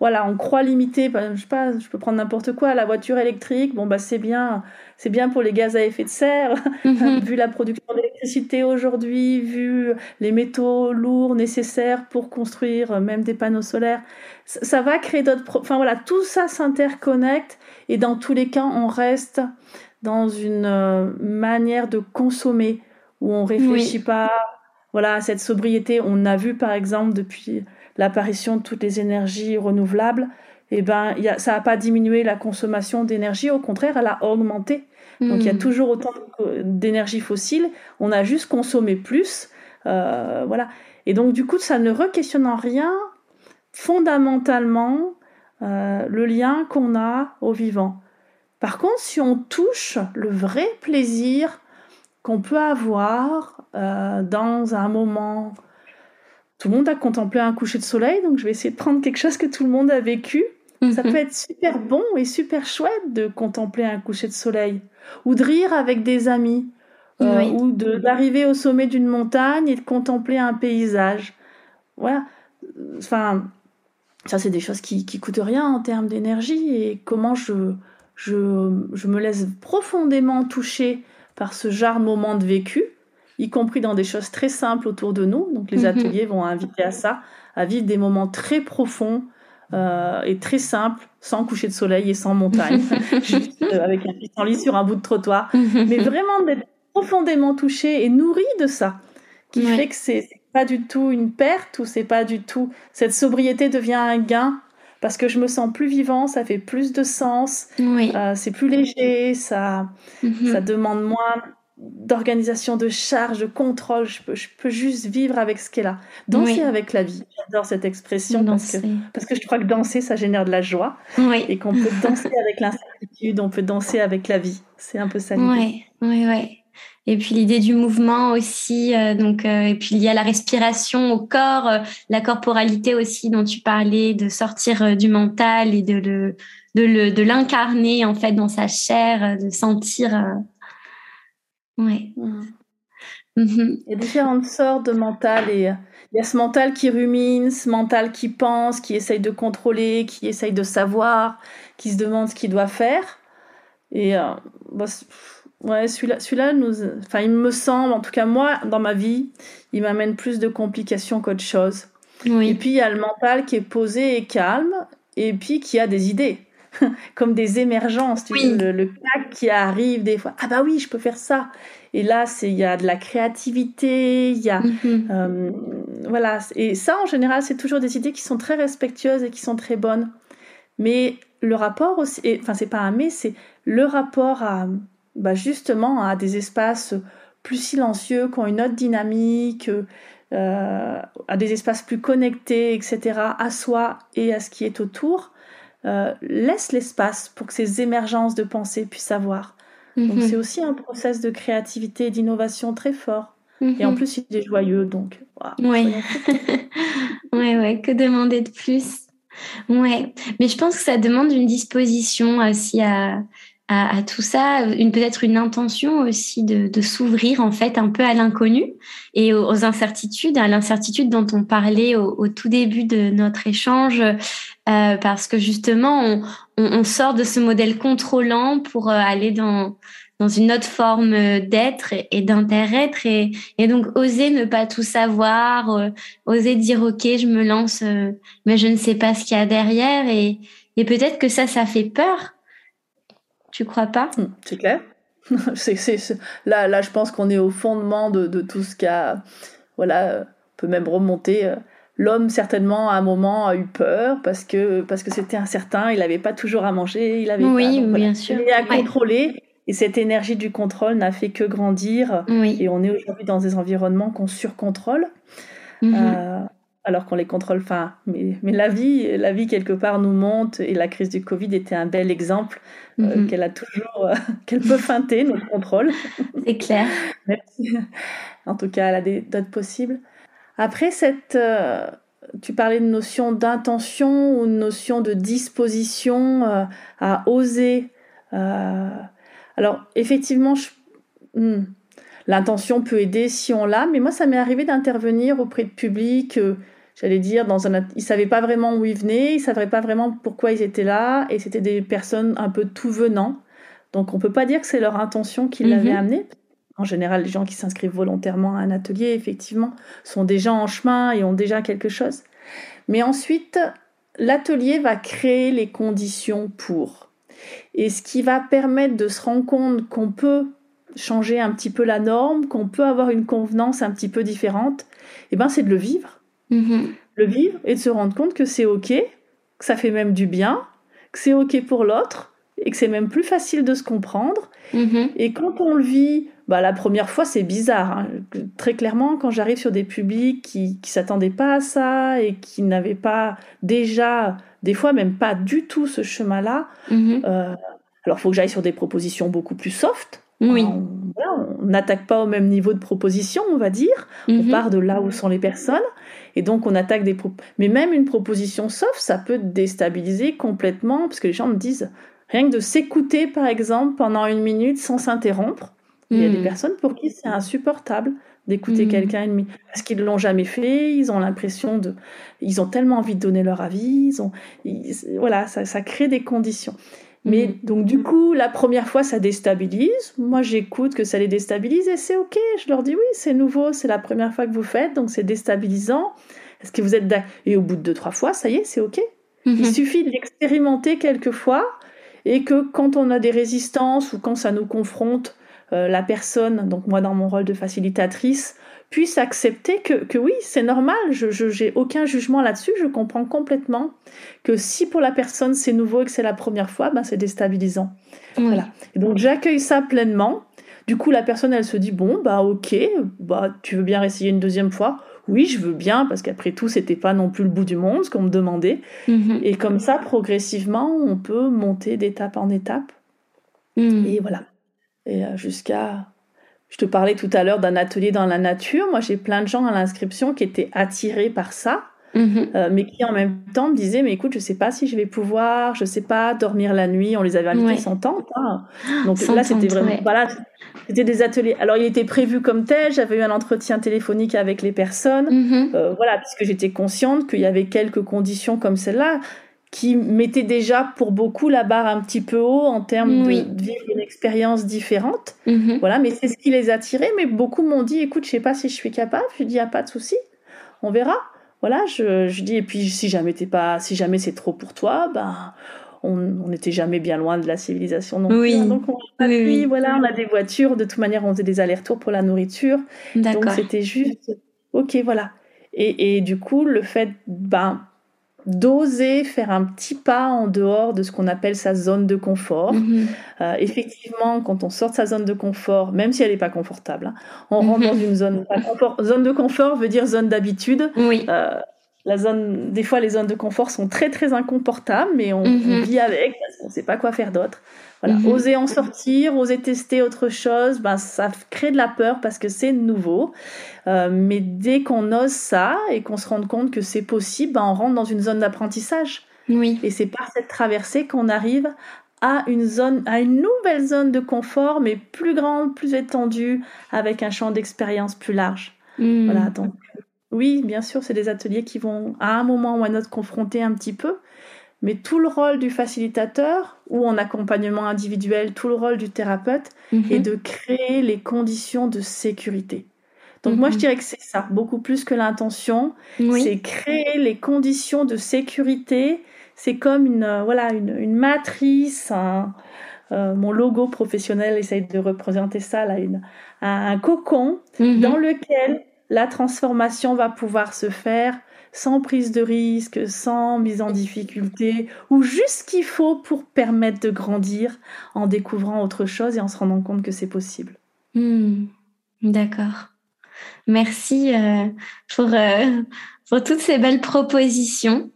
voilà on croit limiter. je sais pas, je peux prendre n'importe quoi, la voiture électrique. Bon bah c'est bien, c'est bien pour les gaz à effet de serre mm-hmm. vu la production d'électricité aujourd'hui, vu les métaux lourds nécessaires pour construire euh, même des panneaux solaires. Ça, va créer d'autres. Enfin voilà, tout ça s'interconnecte et dans tous les cas, on reste dans une euh, manière de consommer où on réfléchit pas voilà, à cette sobriété. On a vu par exemple depuis l'apparition de toutes les énergies renouvelables, eh ben, y a, ça n'a pas diminué la consommation d'énergie, au contraire, elle a augmenté. Donc il y a hmm. toujours autant d'énergie fossile, on a juste consommé plus. Euh, voilà. Et donc du coup, ça ne re-questionne en rien fondamentalement euh, le lien qu'on a au vivant. Par contre, si on touche le vrai plaisir qu'on peut avoir euh, dans un moment, tout le monde a contemplé un coucher de soleil, donc je vais essayer de prendre quelque chose que tout le monde a vécu. Ça mhm. peut être super bon et super chouette de contempler un coucher de soleil, ou de rire avec des amis, euh, ou d'arriver au sommet d'une montagne et de contempler un paysage. Voilà. Enfin, ça, c'est des choses qui, qui coûtent rien en termes d'énergie et comment je, je, je, me laisse profondément toucher par ce genre de moment de vécu, y compris dans des choses très simples autour de nous. Donc, les mhm. ateliers vont inviter à ça, à vivre des moments très profonds euh, et très simples, sans coucher de soleil et sans montagne, juste euh, avec un pissenlit sur un bout de trottoir, mais vraiment d'être profondément touché et nourri de ça, qui fait que c'est pas du tout une perte ou c'est pas du tout cette sobriété devient un gain. Parce que je me sens plus vivant, ça fait plus de sens, euh, c'est plus léger, ça, mm-hmm. ça demande moins d'organisation de charge, de contrôle. Je peux, je peux juste vivre avec ce qui est là. Danser avec la vie. J'adore cette expression parce que, parce que je crois que danser, ça génère de la joie. Et qu'on peut danser avec l'incertitude, on peut danser avec la vie. C'est un peu ça Oui, oui, oui. Et puis l'idée du mouvement aussi, euh, donc euh, et puis il y a la respiration au corps, euh, la corporalité aussi dont tu parlais, de sortir du mental et de le de le de l'incarner en fait dans sa chair, de sentir Ouais. Mmh. Mmh il y a différentes sortes de mental et il y a ce mental qui rumine, ce mental qui pense, qui essaye de contrôler, qui essaye de savoir, qui se demande ce qu'il doit faire. Et euh, bah, ouais, celui-là, celui-là nous, enfin, il me semble, en tout cas moi, dans ma vie, il m'amène plus de complications qu'autre chose. Oui. Et puis il y a le mental qui est posé et calme, et puis qui a des idées. comme des émergences, tu le, le qui arrive des fois. Ah bah oui, je peux faire ça. Et là, c'est il y a de la créativité, il y a mm-hmm. euh, voilà. Et ça, en général, c'est toujours des idées qui sont très respectueuses et qui sont très bonnes. Mais le rapport aussi, enfin c'est pas un mais, c'est le rapport à bah, justement à des espaces plus silencieux, qui ont une autre dynamique, euh, à des espaces plus connectés, etc., à soi et à ce qui est autour. Euh, laisse l'espace pour que ces émergences de pensée puissent avoir. Donc mhm. c'est aussi un process de créativité et d'innovation très fort. Et en mhm. plus, il est joyeux, donc. Oui. ouais, ouais, que demander de plus? Ouais, mais je pense que ça demande une disposition aussi à, à, tout ça, une peut-être une intention aussi de, de s'ouvrir en fait un peu à l'inconnu et aux, incertitudes, à l'incertitude dont on parlait au, au, tout début de notre échange, euh, parce que justement on, on, on, sort de ce modèle contrôlant pour euh, aller dans dans une autre forme d'être et, d'inter-être et, et, donc oser ne pas tout savoir, euh, oser dire ok je me lance, mais je ne sais pas ce qu'il y a derrière et, et peut-être que ça ça fait peur tu crois pas? Hmm, C'est clair. c'est, Là, là, je pense qu'on est au fondement de, de tout ce qu'a. Voilà, on peut même remonter. Euh, l'homme, certainement, à un moment, a eu peur parce que parce que c'était incertain, il n'avait pas toujours à manger, il avait oui, bien sûr. Il à contrôler. Et cette énergie du contrôle n'a fait que grandir. Et on est aujourd'hui dans des environnements qu'on surcontrôle. Mm euh, alors qu'on les contrôle. Enfin, mais, mais la vie, la vie quelque part nous monte et la crise du Covid était un bel exemple euh, mhm. qu'elle a toujours, euh, qu'elle peut feinter notre contrôle. C'est clair. en tout cas, elle a d'autres possibles. Après cette, euh, tu parlais de notion d'intention ou de notion de disposition à oser. alors effectivement, hmm, l'intention peut aider si on l'a, mais moi ça m'est arrivé d'intervenir auprès de publics j'allais dire, dans un, ils savaient pas vraiment où ils venaient, ils savaient pas vraiment pourquoi ils étaient là, et c'était des personnes un peu tout venant. Donc on peut pas dire que c'est leur intention qui l'avait mhm. amené. En général, les gens qui s'inscrivent volontairement à un atelier, effectivement, sont déjà en chemin et ont déjà quelque chose. Mais ensuite, l'atelier va créer les conditions pour. Et ce qui va permettre de se rendre compte qu'on peut changer un petit peu la norme, qu'on peut avoir une convenance un petit peu différente, eh ben c'est de le vivre. Mhm. Le vivre et de se rendre compte que c'est OK, que ça fait même du bien, que c'est OK pour l'autre et que c'est même plus facile de se comprendre. Mhm. Et quand on le vit, bah, la première fois, c'est bizarre. Hein. Très clairement, quand j'arrive sur des publics qui ne s'attendaient pas à ça et qui n'avaient pas déjà, des fois même pas du tout ce chemin-là, mhm. euh, alors il faut que j'aille sur des propositions beaucoup plus soft. Oui. On n'attaque pas au même niveau de proposition, on va dire. On part de là où sont les personnes. Et donc, on attaque des... Mais même une proposition soft, ça peut déstabiliser complètement, parce que les gens me disent, rien que de s'écouter, par exemple, pendant une minute sans s'interrompre, il y a des hmm. personnes pour qui c'est insupportable d'écouter hmm. quelqu'un une parce qu'ils ne l'ont jamais fait, ils ont l'impression de... Ils ont tellement envie de donner leur avis, ils ont... Voilà, ça, ça crée des conditions. Mais mhm. donc du coup, la première fois, ça déstabilise. Moi, j'écoute que ça les déstabilise et c'est ok. Je leur dis oui, c'est nouveau, c'est la première fois que vous faites, donc c'est déstabilisant. Est-ce que vous êtes d'accord Et au bout de deux, trois fois, ça y est, c'est ok. Il mhm. suffit d'expérimenter quelques fois et que quand on a des résistances ou quand ça nous confronte, euh, la personne, donc moi dans mon rôle de facilitatrice, puisse accepter que, que oui, c'est normal, je n'ai aucun jugement là-dessus, je comprends complètement que si pour la personne c'est nouveau et que c'est la première fois, ben c'est déstabilisant. Voilà. Et donc j'accueille ça pleinement. Du coup, la personne, elle se dit, bon, bah ok, bah tu veux bien essayer une deuxième fois? Oui, je veux bien, parce qu'après tout, c'était pas non plus le bout du monde, ce qu'on me demandait. Mhm. Et comme ça, progressivement, on peut monter d'étape en étape. Mhm. Et voilà. Et euh, jusqu'à. Je te parlais tout à l'heure d'un atelier dans la nature. Moi, j'ai plein de gens à l'inscription qui étaient attirés par ça. Mhm. Euh, mais qui en même temps me disaient mais écoute je sais pas si je vais pouvoir je sais pas dormir la nuit on les avait invités sans tente hein. donc là c'était vraiment voilà c'était des ateliers alors il était prévu comme tel j'avais eu un entretien téléphonique avec les personnes mhm. euh, voilà puisque j'étais consciente qu'il y avait quelques conditions comme celle-là qui mettaient déjà pour beaucoup la barre un petit peu haut en termes de vivre une expérience différente. Mhm. Voilà, mais c'est ce qui les attirait. Mais beaucoup m'ont dit, écoute, je sais pas si je suis capable. Je dis, a pas de souci, on verra voilà, je, je, dis, et puis si jamais t'es pas, si jamais c'est trop pour toi, ben, on n'était jamais bien loin de la civilisation non oui. Hein. Donc on, oui, voilà, on a des voitures, de toute manière on faisait des allers-retours pour la nourriture. Donc c'était juste, ok, voilà. Et, et, du coup, le fait, ben, d'oser faire un petit pas en dehors de ce qu'on appelle sa zone de confort. Mhm. Euh, effectivement, quand on sort de sa zone de confort, même si elle n'est pas confortable, hein, on rentre dans mhm. une zone confort. Zone de confort veut dire zone d'habitude. Oui. Euh, la zone, des fois, les zones de confort sont très très inconfortables, mais on, mhm. vit avec parce qu'on ne sait pas quoi faire d'autre. Voilà. Mhm. Oser en sortir, oser tester autre chose, ben, ça crée de la peur parce que c'est nouveau. Euh, mais dès qu'on ose ça et qu'on se rend compte que c'est possible, ben, on rentre dans une zone d'apprentissage. Oui. Et c'est par cette traversée qu'on arrive à une zone, à une nouvelle zone de confort, mais plus grande, plus étendue, avec un champ d'expérience plus large. Mhm. Voilà. Donc, oui, bien sûr, c'est des ateliers qui vont à un moment ou à un autre confronter un petit peu, mais tout le rôle du facilitateur ou en accompagnement individuel, tout le rôle du thérapeute mhm. est de créer les conditions de sécurité. Donc moi je mhm. dirais que c'est ça, beaucoup plus que l'intention, c'est créer les conditions de sécurité. C'est comme une euh, voilà une, matrice. Euh, mon logo professionnel essaye de représenter ça là, une, un, cocon mhm. dans lequel la transformation va pouvoir se faire sans prise de risque, sans mise en difficulté, ou juste ce qu'il faut pour permettre de grandir en découvrant autre chose et en se rendant compte que c'est possible. Hmm. D'accord. Merci euh, pour, euh, pour toutes ces belles propositions.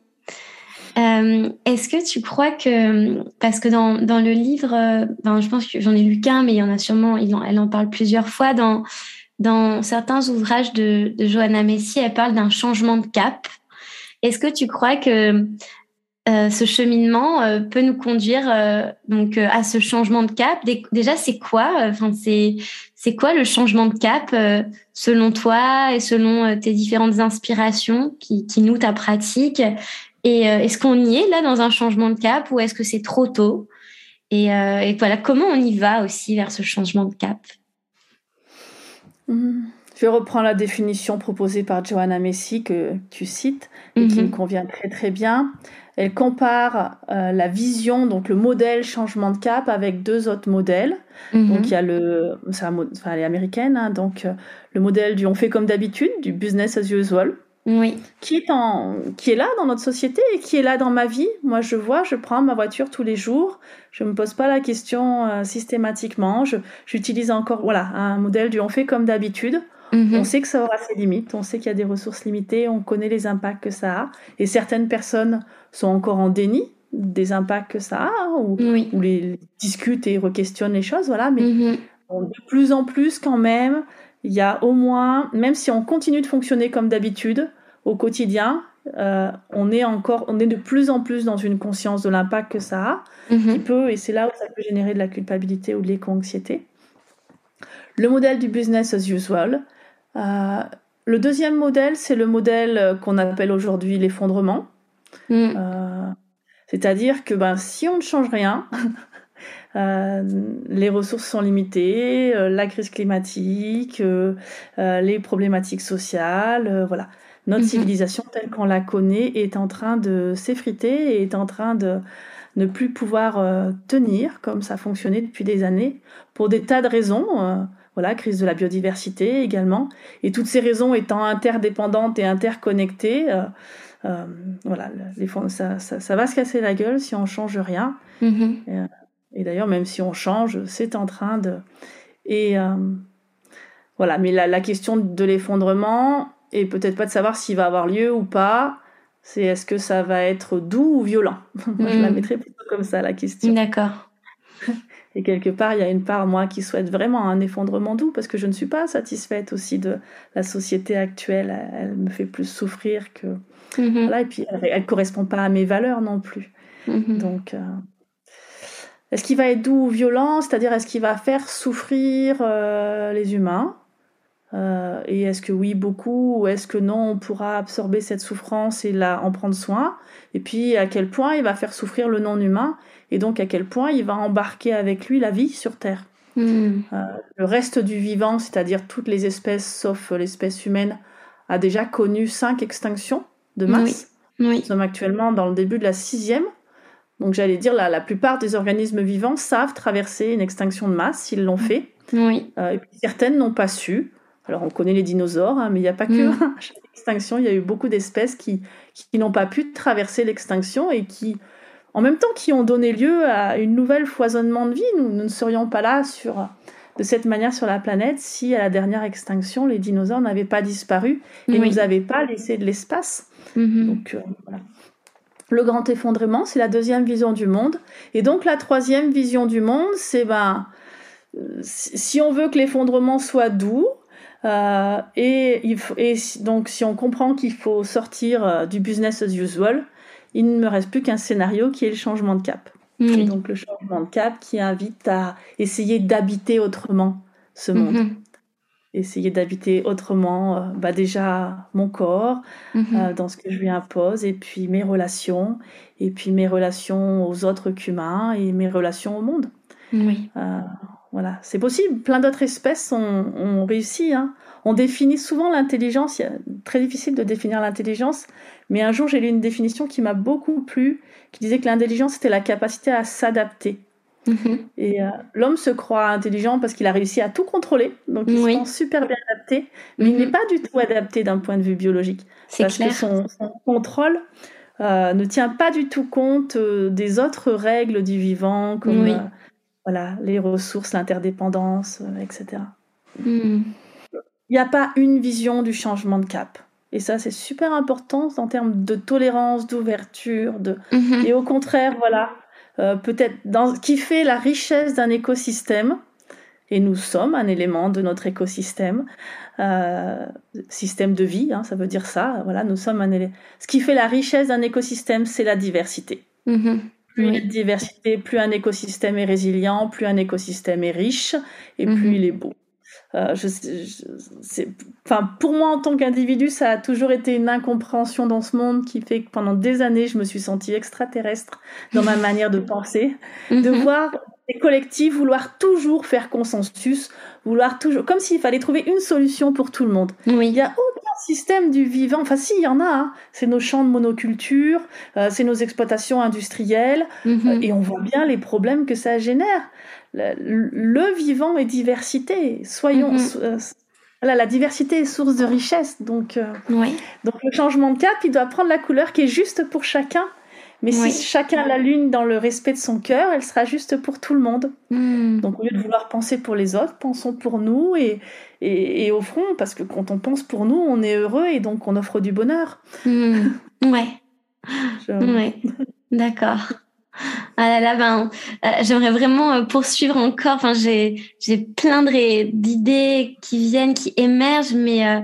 Euh, est-ce que tu crois que, parce que dans, dans le livre, je pense que j'en ai lu qu'un, mais il y en a sûrement, elle en parle plusieurs fois dans dans certains ouvrages de, de Johanna Messi, elle parle d'un changement de cap. Est-ce que tu crois que euh, ce cheminement euh, peut nous conduire euh, donc à ce changement de cap? Déjà, c'est quoi Enfin, c'est c'est quoi le changement de cap selon toi et selon tes différentes inspirations qui, qui nouent ta pratique? Et est-ce qu'on y est là dans un changement de cap ou est-ce que c'est trop tôt? Et, et voilà, comment on y va aussi vers ce changement de cap? Je reprends la définition proposée par Johanna Messi que tu cites et qui me convient très très bien. Elle compare euh, la vision, donc le modèle changement de cap, avec deux autres modèles. Mhm. Donc il y a le, enfin elle est américaine, hein, donc euh, le modèle du on fait comme d'habitude, du business as usual, oui. qui est en, qui est là dans notre société et qui est là dans ma vie. Moi, je vois, je prends ma voiture tous les jours. Je me pose pas la question euh, systématiquement. j'utilise encore, voilà, un modèle du on fait comme d'habitude. Mhm. On sait que ça aura ses limites. On sait qu'il y a des ressources limitées. On connaît les impacts que ça a. Et certaines personnes sont encore en déni des impacts que ça a, ou, les, discutent et requestionnent les choses, voilà. Mais mhm. de plus en plus, quand même, il y a au moins, même si on continue de fonctionner comme d'habitude, au quotidien, euh, on est encore, on est de plus en plus dans une conscience de l'impact que ça a, mhm. qui peut, et c'est là où ça peut générer de la culpabilité ou de l'éco-anxiété. Le modèle du business as usual. Euh, le deuxième modèle, c'est le modèle qu'on appelle aujourd'hui l'effondrement. Mm. Euh, c'est-à-dire que ben, si on ne change rien, les ressources sont limitées, la crise climatique, les problématiques sociales, voilà notre mhm. civilisation telle qu'on la connaît est en train de s'effriter et est en train de, ne plus pouvoir tenir comme ça fonctionnait depuis des années pour des tas de raisons. voilà, crise de la biodiversité également. Et toutes ces raisons étant interdépendantes et interconnectées, voilà, les, ça, ça, ça, va se casser la gueule si on change rien. Mm-hmm. Et d'ailleurs, même si on change, c'est en train de. Et euh, voilà, mais la, la question de l'effondrement, et peut-être pas de savoir s'il va avoir lieu ou pas, c'est est-ce que ça va être doux ou violent? Moi, je la mm. mettrais plutôt comme ça, la question. D'accord. Et quelque part, il y a une part, moi, qui souhaite vraiment un effondrement doux, parce que je ne suis pas satisfaite aussi de la société actuelle. Elle me fait plus souffrir que. Mm-hmm. Voilà, et puis, elle ne correspond pas à mes valeurs non plus. Mm-hmm. Donc. Euh, est-ce qu'il va être doux ou violent? C'est-à-dire, est-ce qu'il va faire souffrir euh, les humains? Euh, Et est-ce que oui, beaucoup Ou est-ce que non, on pourra absorber cette souffrance et la, en prendre soin? Et puis, à quel point il va faire souffrir le non-humain? Et donc, à quel point il va embarquer avec lui la vie sur Terre? Hmm. euh, Le reste du vivant, c'est-à-dire toutes les espèces, sauf l'espèce humaine, a déjà connu cinq extinctions de masse. Nous sommes actuellement dans le début de la sixième. Donc j'allais dire, la, la plupart des organismes vivants savent traverser une extinction de masse, s'ils l'ont fait. Oui. Euh, et puis certaines n'ont pas su. Alors on connaît les dinosaures, hein, mais il n'y a pas que mm. chaque extinction, il y a eu beaucoup d'espèces qui, qui n'ont pas pu traverser l'extinction et qui, en même temps, qui ont donné lieu à une nouvelle foisonnement de vie. Nous, ne serions pas là sur, de cette manière sur la planète si à la dernière extinction, les dinosaures n'avaient pas disparu et ne nous avaient pas laissé de l'espace. Mm-hmm. Donc euh, voilà. Le grand effondrement, c'est la deuxième vision du monde. Et donc la troisième vision du monde, c'est ben, euh, si on veut que l'effondrement soit doux, euh, et, et, donc si on comprend qu'il faut sortir euh, du business as usual, il ne me reste plus qu'un scénario qui est le changement de cap. Donc le changement de cap qui invite à essayer d'habiter autrement ce monde. Mm-hmm essayer d'habiter autrement euh, bah déjà mon corps mhm. euh, dans ce que je lui impose et puis mes relations et puis mes relations aux autres qu'humains et mes relations au monde oui euh, voilà. C'est possible. Plein d'autres espèces ont, ont réussi hein. on définit souvent l'intelligence. C'est très difficile de définir l'intelligence. Mais un jour j'ai lu une définition qui m'a beaucoup plu qui disait que l'intelligence c'était la capacité à s'adapter. Mhm. Et euh, l'homme se croit intelligent parce qu'il a réussi à tout contrôler, donc il se sent super bien adapté, mais il mhm. n'est pas du tout adapté d'un point de vue biologique. Parce que son, contrôle euh, ne tient pas du tout compte euh, des autres règles du vivant, comme voilà, les ressources, l'interdépendance, etc. Mhm. Il n'y a pas une vision du changement de cap. Et ça, c'est super important en termes de tolérance, d'ouverture, de... et au contraire, voilà, euh, peut-être dans, qui fait la richesse d'un écosystème, et nous sommes un élément de notre écosystème, euh, système de vie, hein, ça veut dire ça. Voilà, nous sommes un élément. Ce qui fait la richesse d'un écosystème, c'est la diversité. Mm-hmm. Plus il y a de diversité, plus un écosystème est résilient, plus un écosystème est riche, et plus mm-hmm. il est beau. Euh, je, enfin, pour moi, en tant qu'individu, ça a toujours été une incompréhension dans ce monde qui fait que pendant des années, je me suis sentie extraterrestre dans ma manière de penser, de mhm. voir les collectifs vouloir toujours faire consensus, vouloir toujours, comme s'il fallait trouver une solution pour tout le monde. Oui. Il y a système du vivant, enfin si, il y en a, hein. c'est nos champs de monoculture, euh, c'est nos exploitations industrielles, mhm. euh, et on voit bien les problèmes que ça génère le, vivant est diversité. Soyons. Mhm. Euh, la diversité est source de richesse. Donc, donc le changement de cap, il doit prendre la couleur qui est juste pour chacun. Mais si chacun la lune dans le respect de son cœur, elle sera juste pour tout le monde. Hmm. Donc au lieu de vouloir penser pour les autres, pensons pour nous et, et, offrons, parce que quand on pense pour nous, on est heureux et donc on offre du bonheur. Hmm. Ouais. Ouais. D'accord. Ah là là, ben, euh, j'aimerais vraiment euh, poursuivre encore. Enfin, j'ai j'ai plein d'idées qui viennent, qui émergent, mais euh,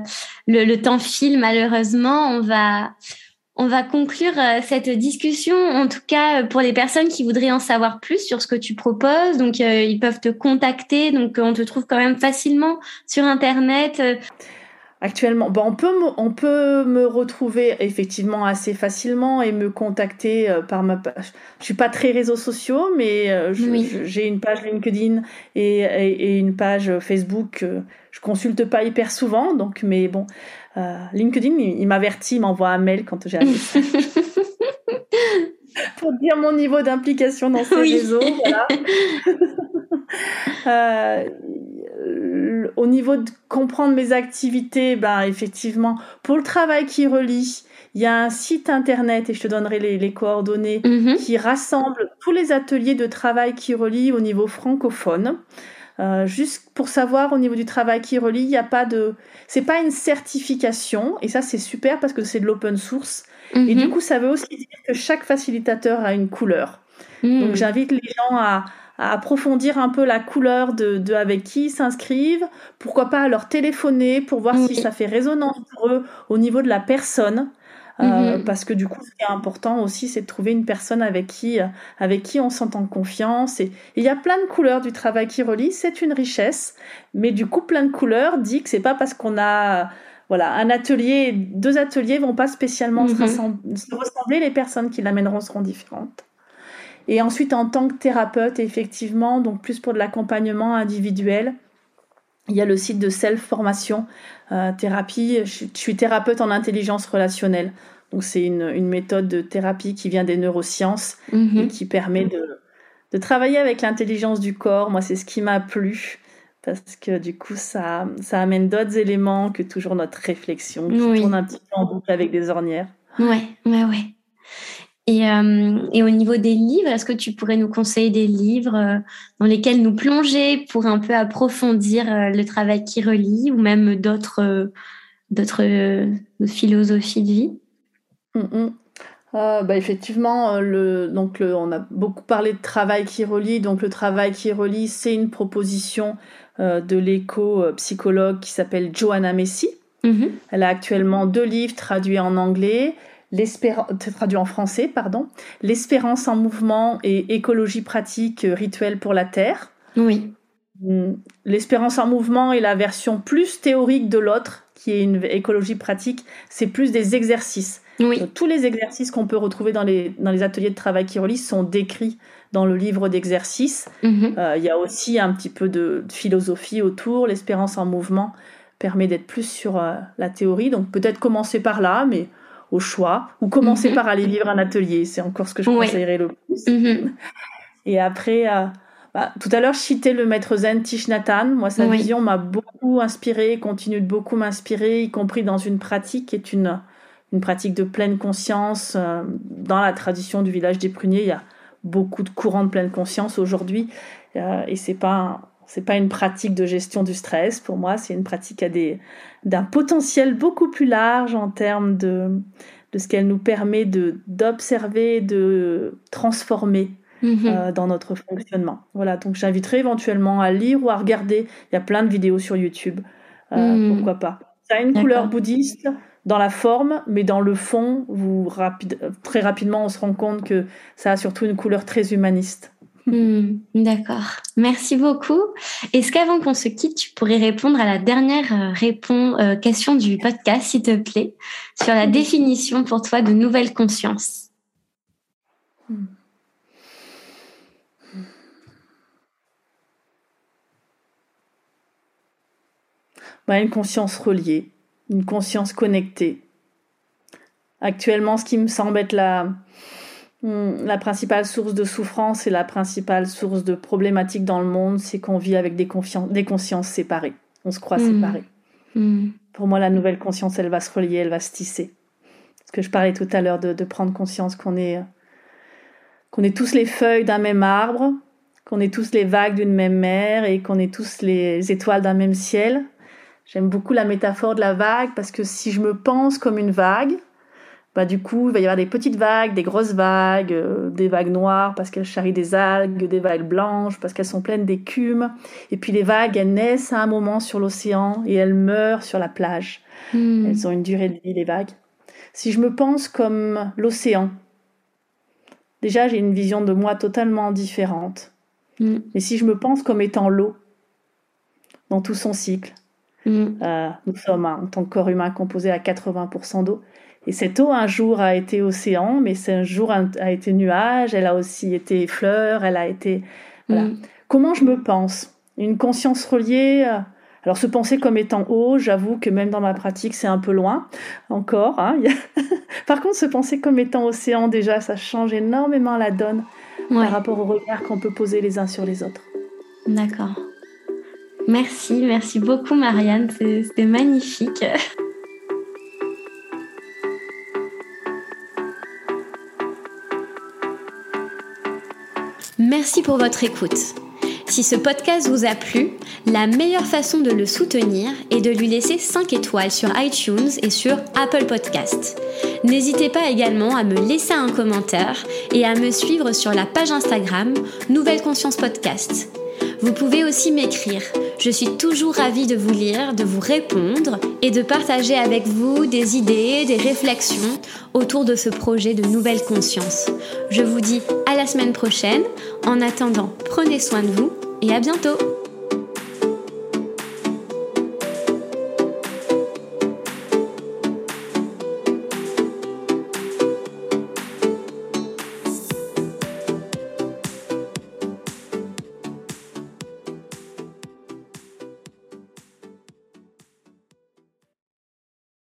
le, le, temps file malheureusement. On va on va conclure cette discussion. En tout cas, pour les personnes qui voudraient en savoir plus sur ce que tu proposes, donc ils peuvent te contacter. Donc on te trouve quand même facilement sur internet actuellement. Bon, on, peut me, on peut me retrouver effectivement assez facilement et me contacter euh, par ma page. Je suis pas très réseaux sociaux, mais euh, j'ai une page LinkedIn et, et, une page Facebook. Euh, je consulte pas hyper souvent, donc mais bon, LinkedIn, il, m'avertit, il m'envoie un mail quand j'ai un message. pour dire mon niveau d'implication dans ces réseaux. Euh, au niveau de comprendre mes activités, ben effectivement, pour le travail qui relie, il y a un site internet, et je te donnerai les, coordonnées, mhm. qui rassemble tous les ateliers de travail qui relient au niveau francophone. Euh, juste pour savoir au niveau du travail qui relie, il n'y a pas de, c'est pas une certification et ça c'est super parce que c'est de l'open source et du mhm. coup ça veut aussi dire que chaque facilitateur a une couleur. Mhm. Donc j'invite les gens à, à, approfondir un peu la couleur de, de avec qui ils s'inscrivent, pourquoi pas à leur téléphoner pour voir si ça fait résonance pour eux au niveau de la personne. Euh, mhm. Parce que du coup, ce qui est important aussi, c'est de trouver une personne avec qui, euh, avec qui on s'entend confiance. Et il y a plein de couleurs du travail qui relie, c'est une richesse. Mais du coup, plein de couleurs dit que c'est pas parce qu'on a voilà, un atelier, deux ateliers vont pas spécialement se, mhm. ressembler, les personnes qui l'amèneront seront différentes. Et ensuite, en tant que thérapeute, effectivement, donc plus pour de l'accompagnement individuel, il y a le site de self-formation euh, thérapie. Je, suis thérapeute en intelligence relationnelle. Donc, c'est une, une, méthode de thérapie qui vient des neurosciences mhm. et qui permet de, de travailler avec l'intelligence du corps. Moi, c'est ce qui m'a plu parce que du coup, ça, ça amène d'autres éléments que toujours notre réflexion qui tourne un petit peu en boucle avec des ornières. Ouais, ouais, ouais. Et, euh, et, au niveau des livres, est-ce que tu pourrais nous conseiller des livres euh, dans lesquels nous plonger pour un peu approfondir euh, le travail qui relie ou même d'autres d'autres philosophies de vie? Mm, mm. bah effectivement, le, donc le, on a beaucoup parlé de travail qui relie. Donc le travail qui relie, c'est une proposition de l'éco-psychologue qui s'appelle Joanna Messi. Mm-hmm. Elle a actuellement deux livres traduits en anglais traduit en français, pardon, l'espérance en mouvement et écologie pratique euh, rituelle pour la Terre. Oui. Hmm. L'espérance en mouvement est la version plus théorique de l'autre, qui est une écologie pratique. C'est plus des exercices. Oui. tous les exercices qu'on peut retrouver dans les, dans les ateliers de travail qui relisent sont décrits dans le livre d'exercices. Mhm. Euh, il y a aussi un petit peu de, philosophie autour. L'espérance en mouvement permet d'être plus sur euh, la théorie. Donc peut-être commencer par là, mais au choix, ou commencer mhm. par aller vivre un atelier. C'est encore ce que je conseillerais le plus. Mhm. Et après, euh, bah, tout à l'heure, je citais le maître zen Thich Moi, sa vision m'a beaucoup inspiré, continue de beaucoup m'inspirer, y compris dans une pratique qui est une, une pratique de pleine conscience. Euh, dans la tradition du village des pruniers, il y a beaucoup de courants de pleine conscience aujourd'hui. Euh, et c'est pas c'est pas une pratique de gestion du stress pour moi, c'est une pratique à des d'un potentiel beaucoup plus large en termes de de ce qu'elle nous permet de d'observer, de transformer mhm. euh, dans notre fonctionnement. Voilà, donc j'inviterai éventuellement à lire ou à regarder. Il y a plein de vidéos sur YouTube, euh, mhm. pourquoi pas. Ça a une couleur bouddhiste dans la forme, mais dans le fond, vous rapide, très rapidement, on se rend compte que ça a surtout une couleur très humaniste. Hmm, d'accord. Merci beaucoup. Est-ce qu'avant qu'on se quitte, tu pourrais répondre à la dernière euh, euh, question du podcast, s'il te plaît, sur la définition pour toi de nouvelle conscience? Hmm. Bah, une conscience reliée, une conscience connectée. Actuellement, ce qui me semble être la, la principale source de souffrance et la principale source de problématiques dans le monde, c'est qu'on vit avec des, des, consciences séparées. On se croit hmm. séparés. Hmm. Pour moi, la nouvelle conscience, elle va se relier, elle va se tisser. Parce que je parlais tout à l'heure de, prendre conscience qu'on est, qu'on est tous les feuilles d'un même arbre, qu'on est tous les vagues d'une même mer et qu'on est tous les étoiles d'un même ciel. J'aime beaucoup la métaphore de la vague parce que si je me pense comme une vague, bah, du coup, il va y avoir des petites vagues, des grosses vagues, euh, des vagues noires parce qu'elles charrient des algues, des vagues blanches parce qu'elles sont pleines d'écume. Et puis les vagues, elles naissent à un moment sur l'océan et elles meurent sur la plage. Hmm. Elles ont une durée de vie, les vagues. Si je me pense comme l'océan, déjà j'ai une vision de moi totalement différente. Hmm. Mais si je me pense comme étant l'eau, dans tout son cycle, hmm. euh, nous sommes en tant que corps humain composé à 80% d'eau. Et cette eau, un jour, a été océan, mais c'est un jour a été nuage, elle a aussi été fleur, elle a été... Voilà. Mm. Comment je me pense? Une conscience reliée Alors se penser comme étant haut, j'avoue que même dans ma pratique, c'est un peu loin encore. Hein. Par contre, se penser comme étant océan, déjà, ça change énormément la donne par rapport au regard qu'on peut poser les uns sur les autres. D'accord. Merci, merci beaucoup Marianne, c'était magnifique. Merci pour votre écoute. Si ce podcast vous a plu, la meilleure façon de le soutenir est de lui laisser 5 étoiles sur iTunes et sur Apple Podcast. N'hésitez pas également à me laisser un commentaire et à me suivre sur la page Instagram Nouvelle Conscience Podcast. Vous pouvez aussi m'écrire. Je suis toujours ravie de vous lire, de vous répondre et de partager avec vous des idées, des réflexions autour de ce projet de nouvelle conscience. Je vous dis à la semaine prochaine. En attendant, prenez soin de vous et à bientôt